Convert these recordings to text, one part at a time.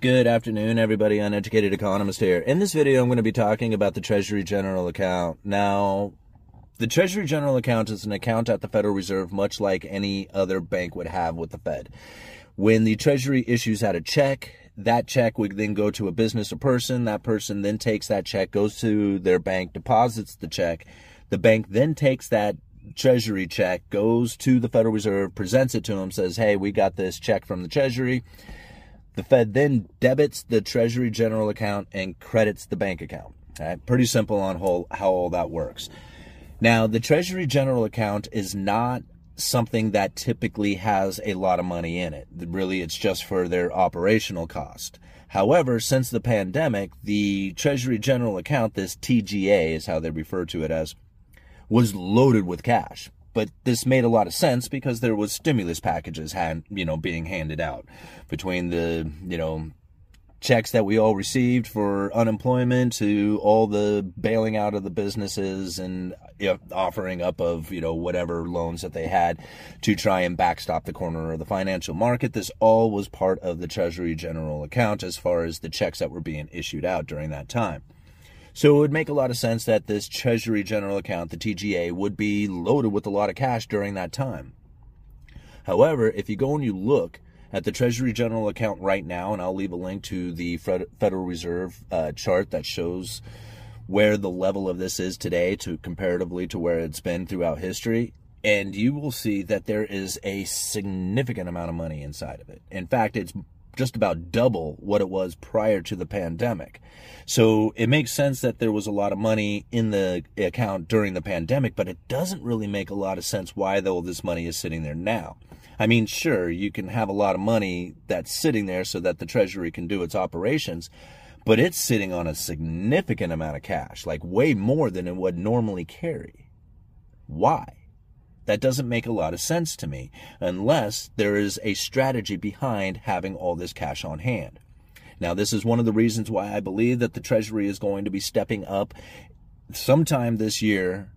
Good afternoon, everybody. Uneducated economist here. In this video, I'm going to be talking about the Treasury General Account. Now, the Treasury General Account is an account at the Federal Reserve, much like any other bank would have with the Fed. When the Treasury issues out a check, that check would then go to a business or person. That person then takes that check, goes to their bank, deposits the check. The bank then takes that Treasury check, goes to the Federal Reserve, presents it to them, says, Hey, we got this check from the Treasury the Fed then debits the Treasury General account and credits the bank account. Pretty simple on whole, how all that works. Now, the Treasury General account is not something that typically has a lot of money in it. Really, it's just for their operational cost. However, since the pandemic, the Treasury General account, this TGA is how they refer to it as, was loaded with cash but this made a lot of sense because there was stimulus packages hand, you know, being handed out between the, you know, checks that we all received for unemployment to all the bailing out of the businesses and you know, offering up of you know whatever loans that they had to try and backstop the corner of the financial market. This all was part of the treasury general account as far as the checks that were being issued out during that time so it would make a lot of sense that this Treasury General Account, the TGA, would be loaded with a lot of cash during that time. However, if you go and you look at the Treasury General Account right now, and I'll leave a link to the Federal Reserve uh, chart that shows where the level of this is today to comparatively to where it's been throughout history, and you will see that there is a significant amount of money inside of it. In fact, it's just about double what it was prior to the pandemic. So it makes sense that there was a lot of money in the account during the pandemic, but it doesn't really make a lot of sense why all this money is sitting there now. I mean, sure, you can have a lot of money that's sitting there so that the Treasury can do its operations, but it's sitting on a significant amount of cash, like way more than it would normally carry. Why? That doesn't make a lot of sense to me unless there is a strategy behind having all this cash on hand. Now, this is one of the reasons why I believe that the Treasury is going to be stepping up sometime this year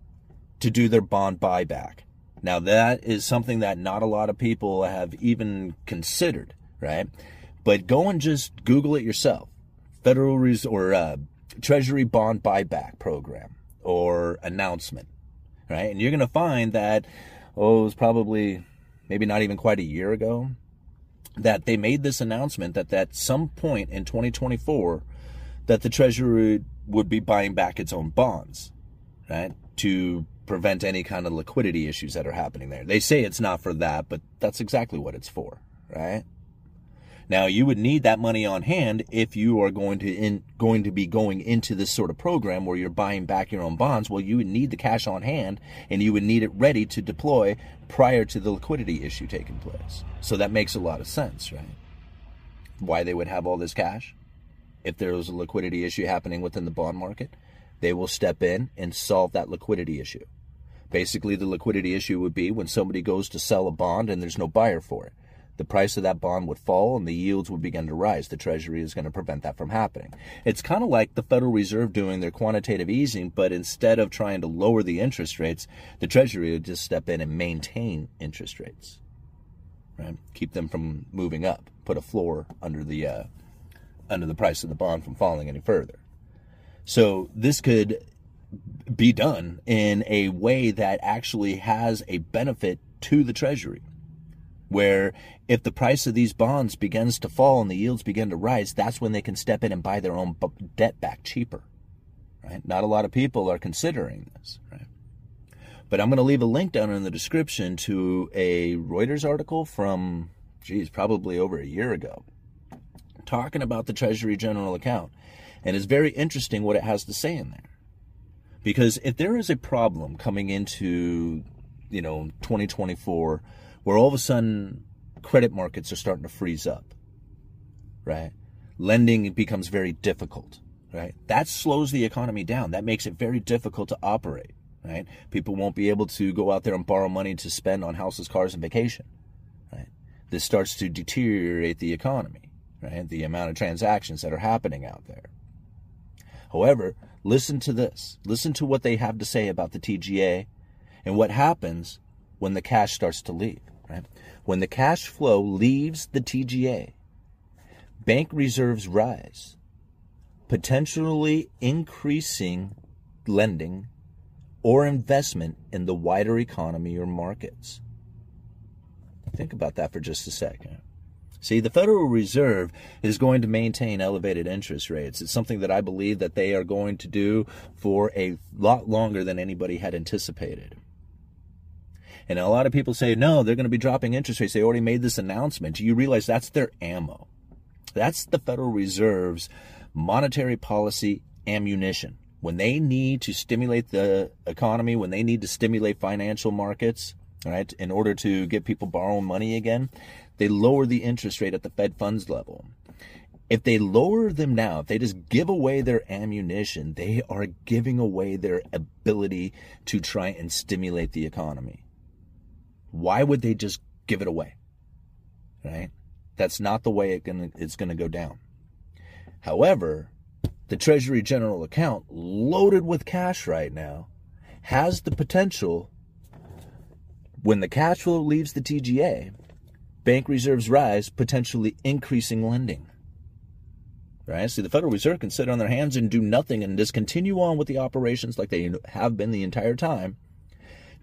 to do their bond buyback. Now, that is something that not a lot of people have even considered, right? But go and just Google it yourself. Federal or uh, Treasury bond buyback program or announcement right? And you're going to find that, oh, it was probably maybe not even quite a year ago that they made this announcement that at some point in 2024 that the treasury would be buying back its own bonds right to prevent any kind of liquidity issues that are happening there they say it's not for that but that's exactly what it's for right now, you would need that money on hand if you are going to in, going to be going into this sort of program where you're buying back your own bonds. Well, you would need the cash on hand and you would need it ready to deploy prior to the liquidity issue taking place. So that makes a lot of sense, right? Why they would have all this cash? If there was a liquidity issue happening within the bond market, they will step in and solve that liquidity issue. Basically, the liquidity issue would be when somebody goes to sell a bond and there's no buyer for it the price of that bond would fall and the yields would begin to rise. The Treasury is going to prevent that from happening. It's kind of like the Federal Reserve doing their quantitative easing, but instead of trying to lower the interest rates, the Treasury would just step in and maintain interest rates, right? Keep them from moving up, put a floor under the uh, under the price of the bond from falling any further. So this could be done in a way that actually has a benefit to the Treasury where if the price of these bonds begins to fall and the yields begin to rise, that's when they can step in and buy their own debt back cheaper. Right? Not a lot of people are considering this, right? But I'm going to leave a link down in the description to a Reuters article from, geez, probably over a year ago, talking about the Treasury General account. And it's very interesting what it has to say in there. Because if there is a problem coming into, you know, 2024 where all of a sudden credit markets are starting to freeze up, right? Lending becomes very difficult, right? That slows the economy down. That makes it very difficult to operate, right? People won't be able to go out there and borrow money to spend on houses, cars, and vacation, right? This starts to deteriorate the economy, right? The amount of transactions that are happening out there. However, listen to this. Listen to what they have to say about the TGA and what happens when the cash starts to leave right? When the cash flow leaves the TGA, bank reserves rise, potentially increasing lending or investment in the wider economy or markets. Think about that for just a second. See, the Federal Reserve is going to maintain elevated interest rates. It's something that I believe that they are going to do for a lot longer than anybody had anticipated. And a lot of people say, no, they're going to be dropping interest rates. They already made this announcement. Do you realize that's their ammo? That's the Federal Reserve's monetary policy ammunition. When they need to stimulate the economy, when they need to stimulate financial markets, right, in order to get people borrowing money again, they lower the interest rate at the Fed funds level. If they lower them now, if they just give away their ammunition, they are giving away their ability to try and stimulate the economy. Why would they just give it away? Right? That's not the way it it's going to go down. However, the Treasury General account, loaded with cash right now, has the potential, when the cash flow leaves the TGA, bank reserves rise, potentially increasing lending. Right? See, the Federal Reserve can sit on their hands and do nothing and just continue on with the operations like they have been the entire time,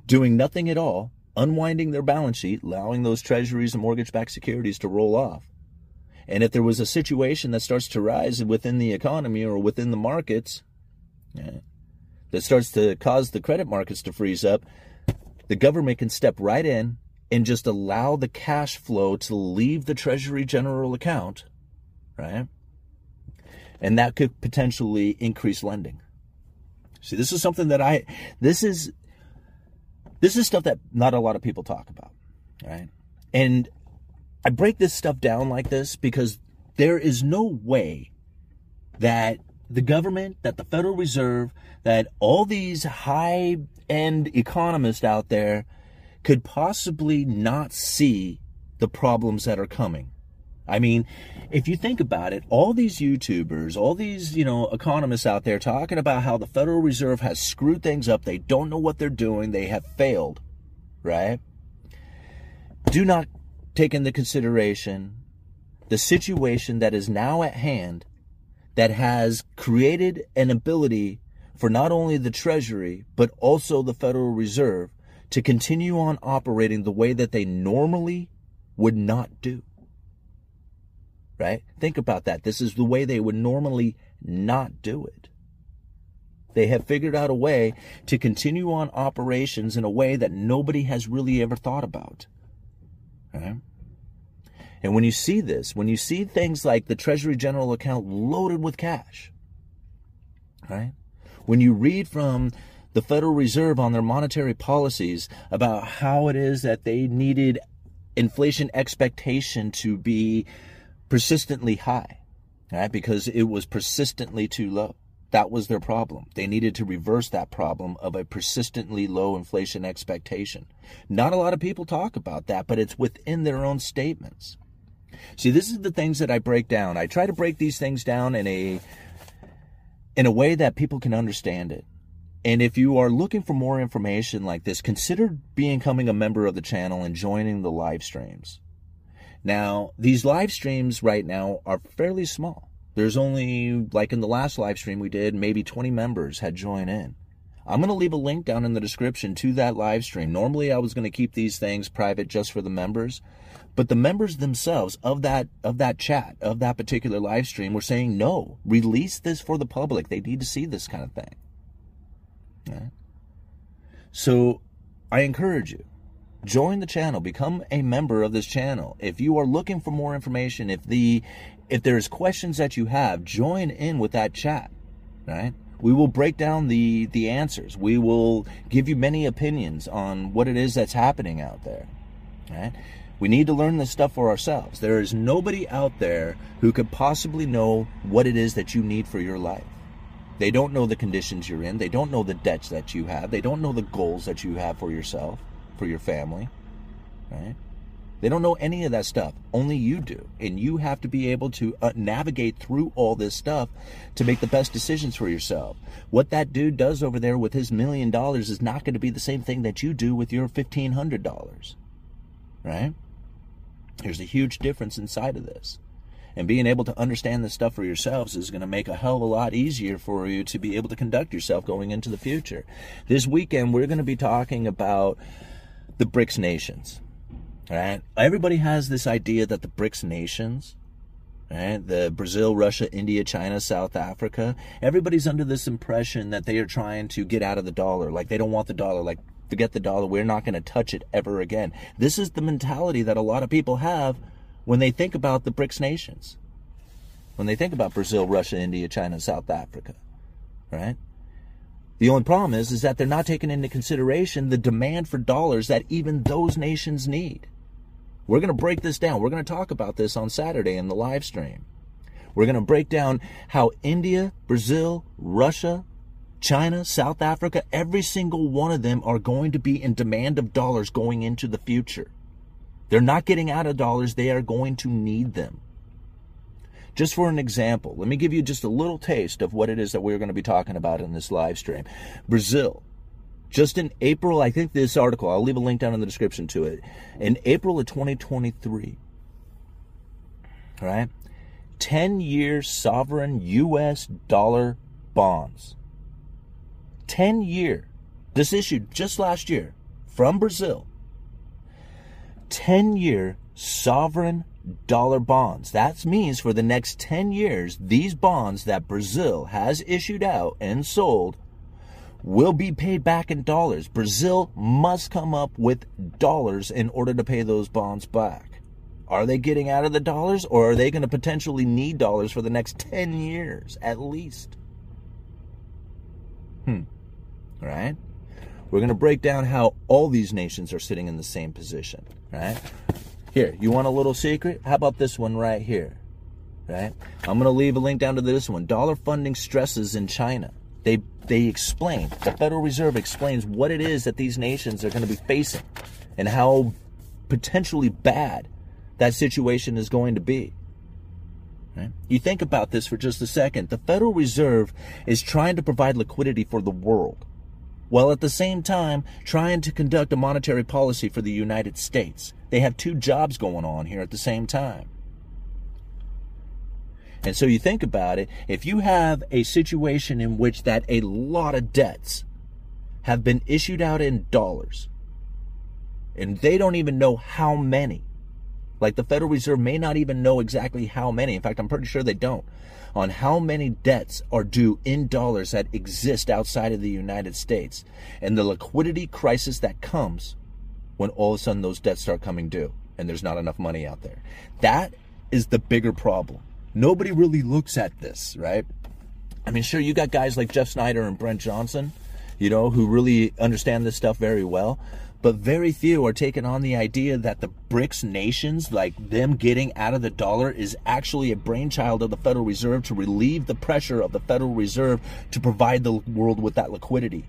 doing nothing at all, unwinding their balance sheet, allowing those treasuries and mortgage backed securities to roll off. And if there was a situation that starts to rise within the economy or within the markets yeah, that starts to cause the credit markets to freeze up, the government can step right in and just allow the cash flow to leave the Treasury General account, right? And that could potentially increase lending. See, this is something that I, this is, this is stuff that not a lot of people talk about, right? And I break this stuff down like this because there is no way that the government, that the Federal Reserve, that all these high end economists out there could possibly not see the problems that are coming. I mean, if you think about it, all these YouTubers, all these, you know, economists out there talking about how the Federal Reserve has screwed things up, they don't know what they're doing, they have failed, right? Do not take into consideration the situation that is now at hand that has created an ability for not only the Treasury, but also the Federal Reserve to continue on operating the way that they normally would not do. Right? Think about that. This is the way they would normally not do it. They have figured out a way to continue on operations in a way that nobody has really ever thought about. Right? And when you see this, when you see things like the Treasury General account loaded with cash, right? When you read from the Federal Reserve on their monetary policies about how it is that they needed inflation expectation to be persistently high, right? Because it was persistently too low. That was their problem. They needed to reverse that problem of a persistently low inflation expectation. Not a lot of people talk about that, but it's within their own statements. See, this is the things that I break down. I try to break these things down in a in a way that people can understand it. And if you are looking for more information like this, consider becoming a member of the channel and joining the live streams. Now, these live streams right now are fairly small. There's only, like in the last live stream we did, maybe 20 members had joined in. I'm going to leave a link down in the description to that live stream. Normally, I was going to keep these things private just for the members, but the members themselves of that of that chat of that particular live stream were saying no, release this for the public. They need to see this kind of thing. So, I encourage you join the channel become a member of this channel if you are looking for more information if the if there's questions that you have, join in with that chat, right? We will break down the the answers. We will give you many opinions on what it is that's happening out there. Right? We need to learn this stuff for ourselves. There is nobody out there who could possibly know what it is that you need for your life. They don't know the conditions you're in. They don't know the debts that you have. They don't know the goals that you have for yourself, for your family. Right? They don't know any of that stuff. Only you do. And you have to be able to uh, navigate through all this stuff to make the best decisions for yourself. What that dude does over there with his million dollars is not going to be the same thing that you do with your $1,500. Right? There's a huge difference inside of this. And being able to understand this stuff for yourselves is going to make a hell of a lot easier for you to be able to conduct yourself going into the future. This weekend, we're going to be talking about the BRICS nations. Right? Everybody has this idea that the BRICS nations right? The Brazil, Russia, India, China, South Africa. Everybody's under this impression that they are trying to get out of the dollar. Like they don't want the dollar. Like forget the dollar. We're not going to touch it ever again. This is the mentality that a lot of people have when they think about the BRICS nations. When they think about Brazil, Russia, India, China, South Africa, right? The only problem is, is that they're not taking into consideration the demand for dollars that even those nations need. We're going to break this down. We're going to talk about this on Saturday in the live stream. We're going to break down how India, Brazil, Russia, China, South Africa, every single one of them are going to be in demand of dollars going into the future. They're not getting out of dollars, they are going to need them. Just for an example, let me give you just a little taste of what it is that we're going to be talking about in this live stream. Brazil, just in April, I think this article, I'll leave a link down in the description to it. In April of 2023, right? 10 year sovereign US dollar bonds. 10 year. This issued just last year from Brazil. 10 year sovereign dollar bonds. That means for the next 10 years, these bonds that Brazil has issued out and sold will be paid back in dollars. Brazil must come up with dollars in order to pay those bonds back. Are they getting out of the dollars or are they going to potentially need dollars for the next 10 years at least? Hmm. All right? We're going to break down how all these nations are sitting in the same position, right? Here, you want a little secret? How about this one right here? Right? I'm going to leave a link down to this one. Dollar funding stresses in China. They they explain, the Federal Reserve explains what it is that these nations are going to be facing and how potentially bad that situation is going to be. Right? You think about this for just a second. The Federal Reserve is trying to provide liquidity for the world, while at the same time trying to conduct a monetary policy for the United States. They have two jobs going on here at the same time. And so you think about it, if you have a situation in which that a lot of debts have been issued out in dollars, and they don't even know how many, like the Federal Reserve may not even know exactly how many. In fact, I'm pretty sure they don't. On how many debts are due in dollars that exist outside of the United States and the liquidity crisis that comes when all of a sudden those debts start coming due and there's not enough money out there. That is the bigger problem. Nobody really looks at this, right? I mean, sure, you got guys like Jeff Snyder and Brent Johnson, you know, who really understand this stuff very well. But very few are taking on the idea that the BRICS nations, like them getting out of the dollar, is actually a brainchild of the Federal Reserve to relieve the pressure of the Federal Reserve to provide the world with that liquidity.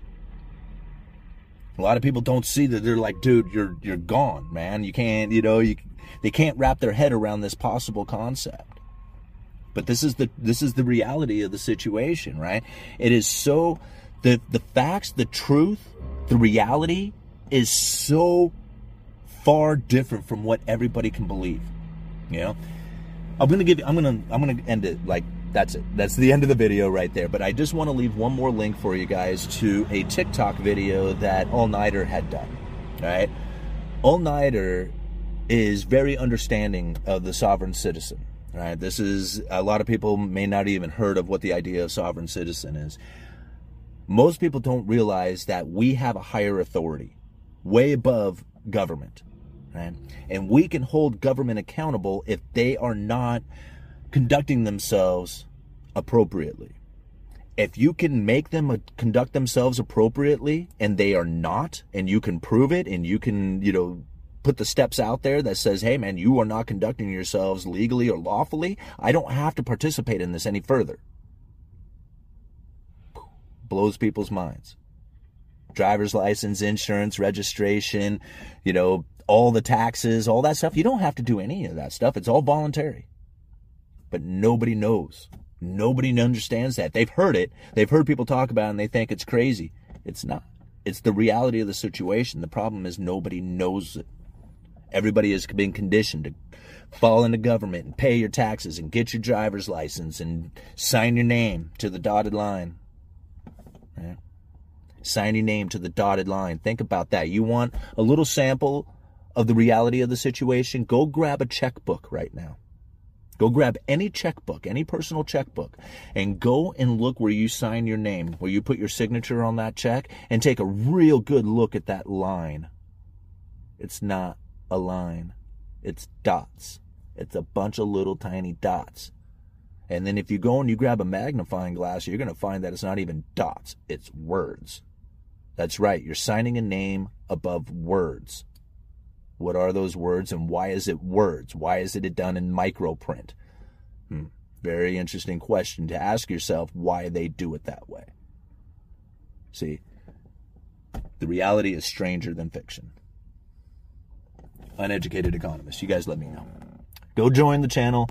A lot of people don't see that they're like, dude, you're you're gone, man. You can't, you know, you they can't wrap their head around this possible concept. But this is the this is the reality of the situation, right? It is so the the facts, the truth, the reality is so far different from what everybody can believe. You know? I'm gonna give I'm gonna I'm gonna end it like that's it. That's the end of the video right there. But I just want to leave one more link for you guys to a TikTok video that All Nighter had done. All right? All Nighter is very understanding of the sovereign citizen. Right? This is a lot of people may not even heard of what the idea of sovereign citizen is. Most people don't realize that we have a higher authority, way above government, right? And we can hold government accountable if they are not conducting themselves appropriately. If you can make them uh, conduct themselves appropriately and they are not, and you can prove it, and you can, you know, put the steps out there that says, hey man, you are not conducting yourselves legally or lawfully, I don't have to participate in this any further. Blows people's minds. Driver's license, insurance, registration, you know, all the taxes, all that stuff. You don't have to do any of that stuff. It's all voluntary. But nobody knows. Nobody understands that. They've heard it. They've heard people talk about it and they think it's crazy. It's not. It's the reality of the situation. The problem is nobody knows it. Everybody has been conditioned to fall into government and pay your taxes and get your driver's license and sign your name to the dotted line. Right? Sign your name to the dotted line. Think about that. You want a little sample of the reality of the situation? Go grab a checkbook right now. Go grab any checkbook, any personal checkbook, and go and look where you sign your name, where you put your signature on that check, and take a real good look at that line. It's not a line, it's dots. It's a bunch of little tiny dots. And then if you go and you grab a magnifying glass, you're going to find that it's not even dots, it's words. That's right, you're signing a name above words. What are those words and why is it words? Why is it done in microprint? Hmm. Very interesting question to ask yourself why they do it that way. See, the reality is stranger than fiction. Uneducated economist, you guys let me know. Go join the channel.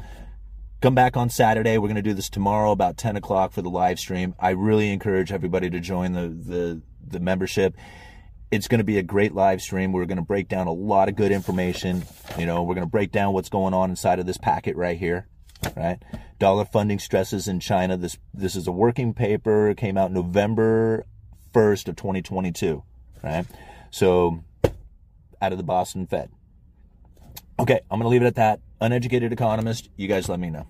Come back on Saturday. We're going to do this tomorrow about 10 o'clock for the live stream. I really encourage everybody to join the, the, the membership it's going to be a great live stream. We're going to break down a lot of good information. You know, we're going to break down what's going on inside of this packet right here, right? Dollar funding stresses in China. This this is a working paper. It came out November 1st of 2022, right? So out of the Boston Fed. Okay, I'm going to leave it at that. Uneducated economist, you guys let me know.